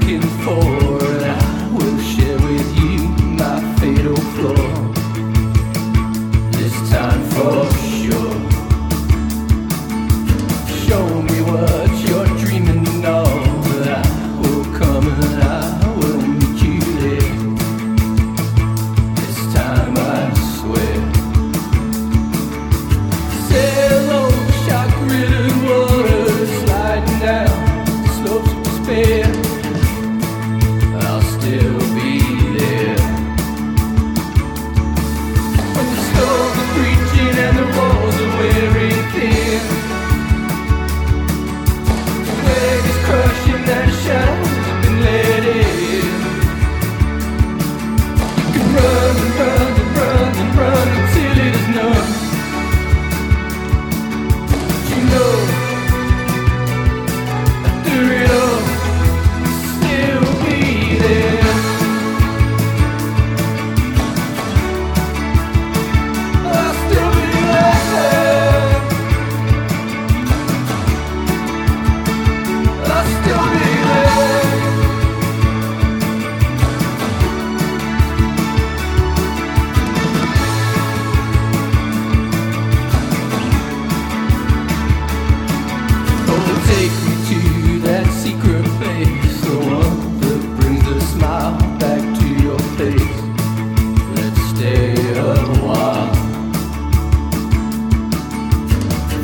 looking for.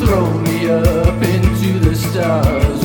throw me up into the stars.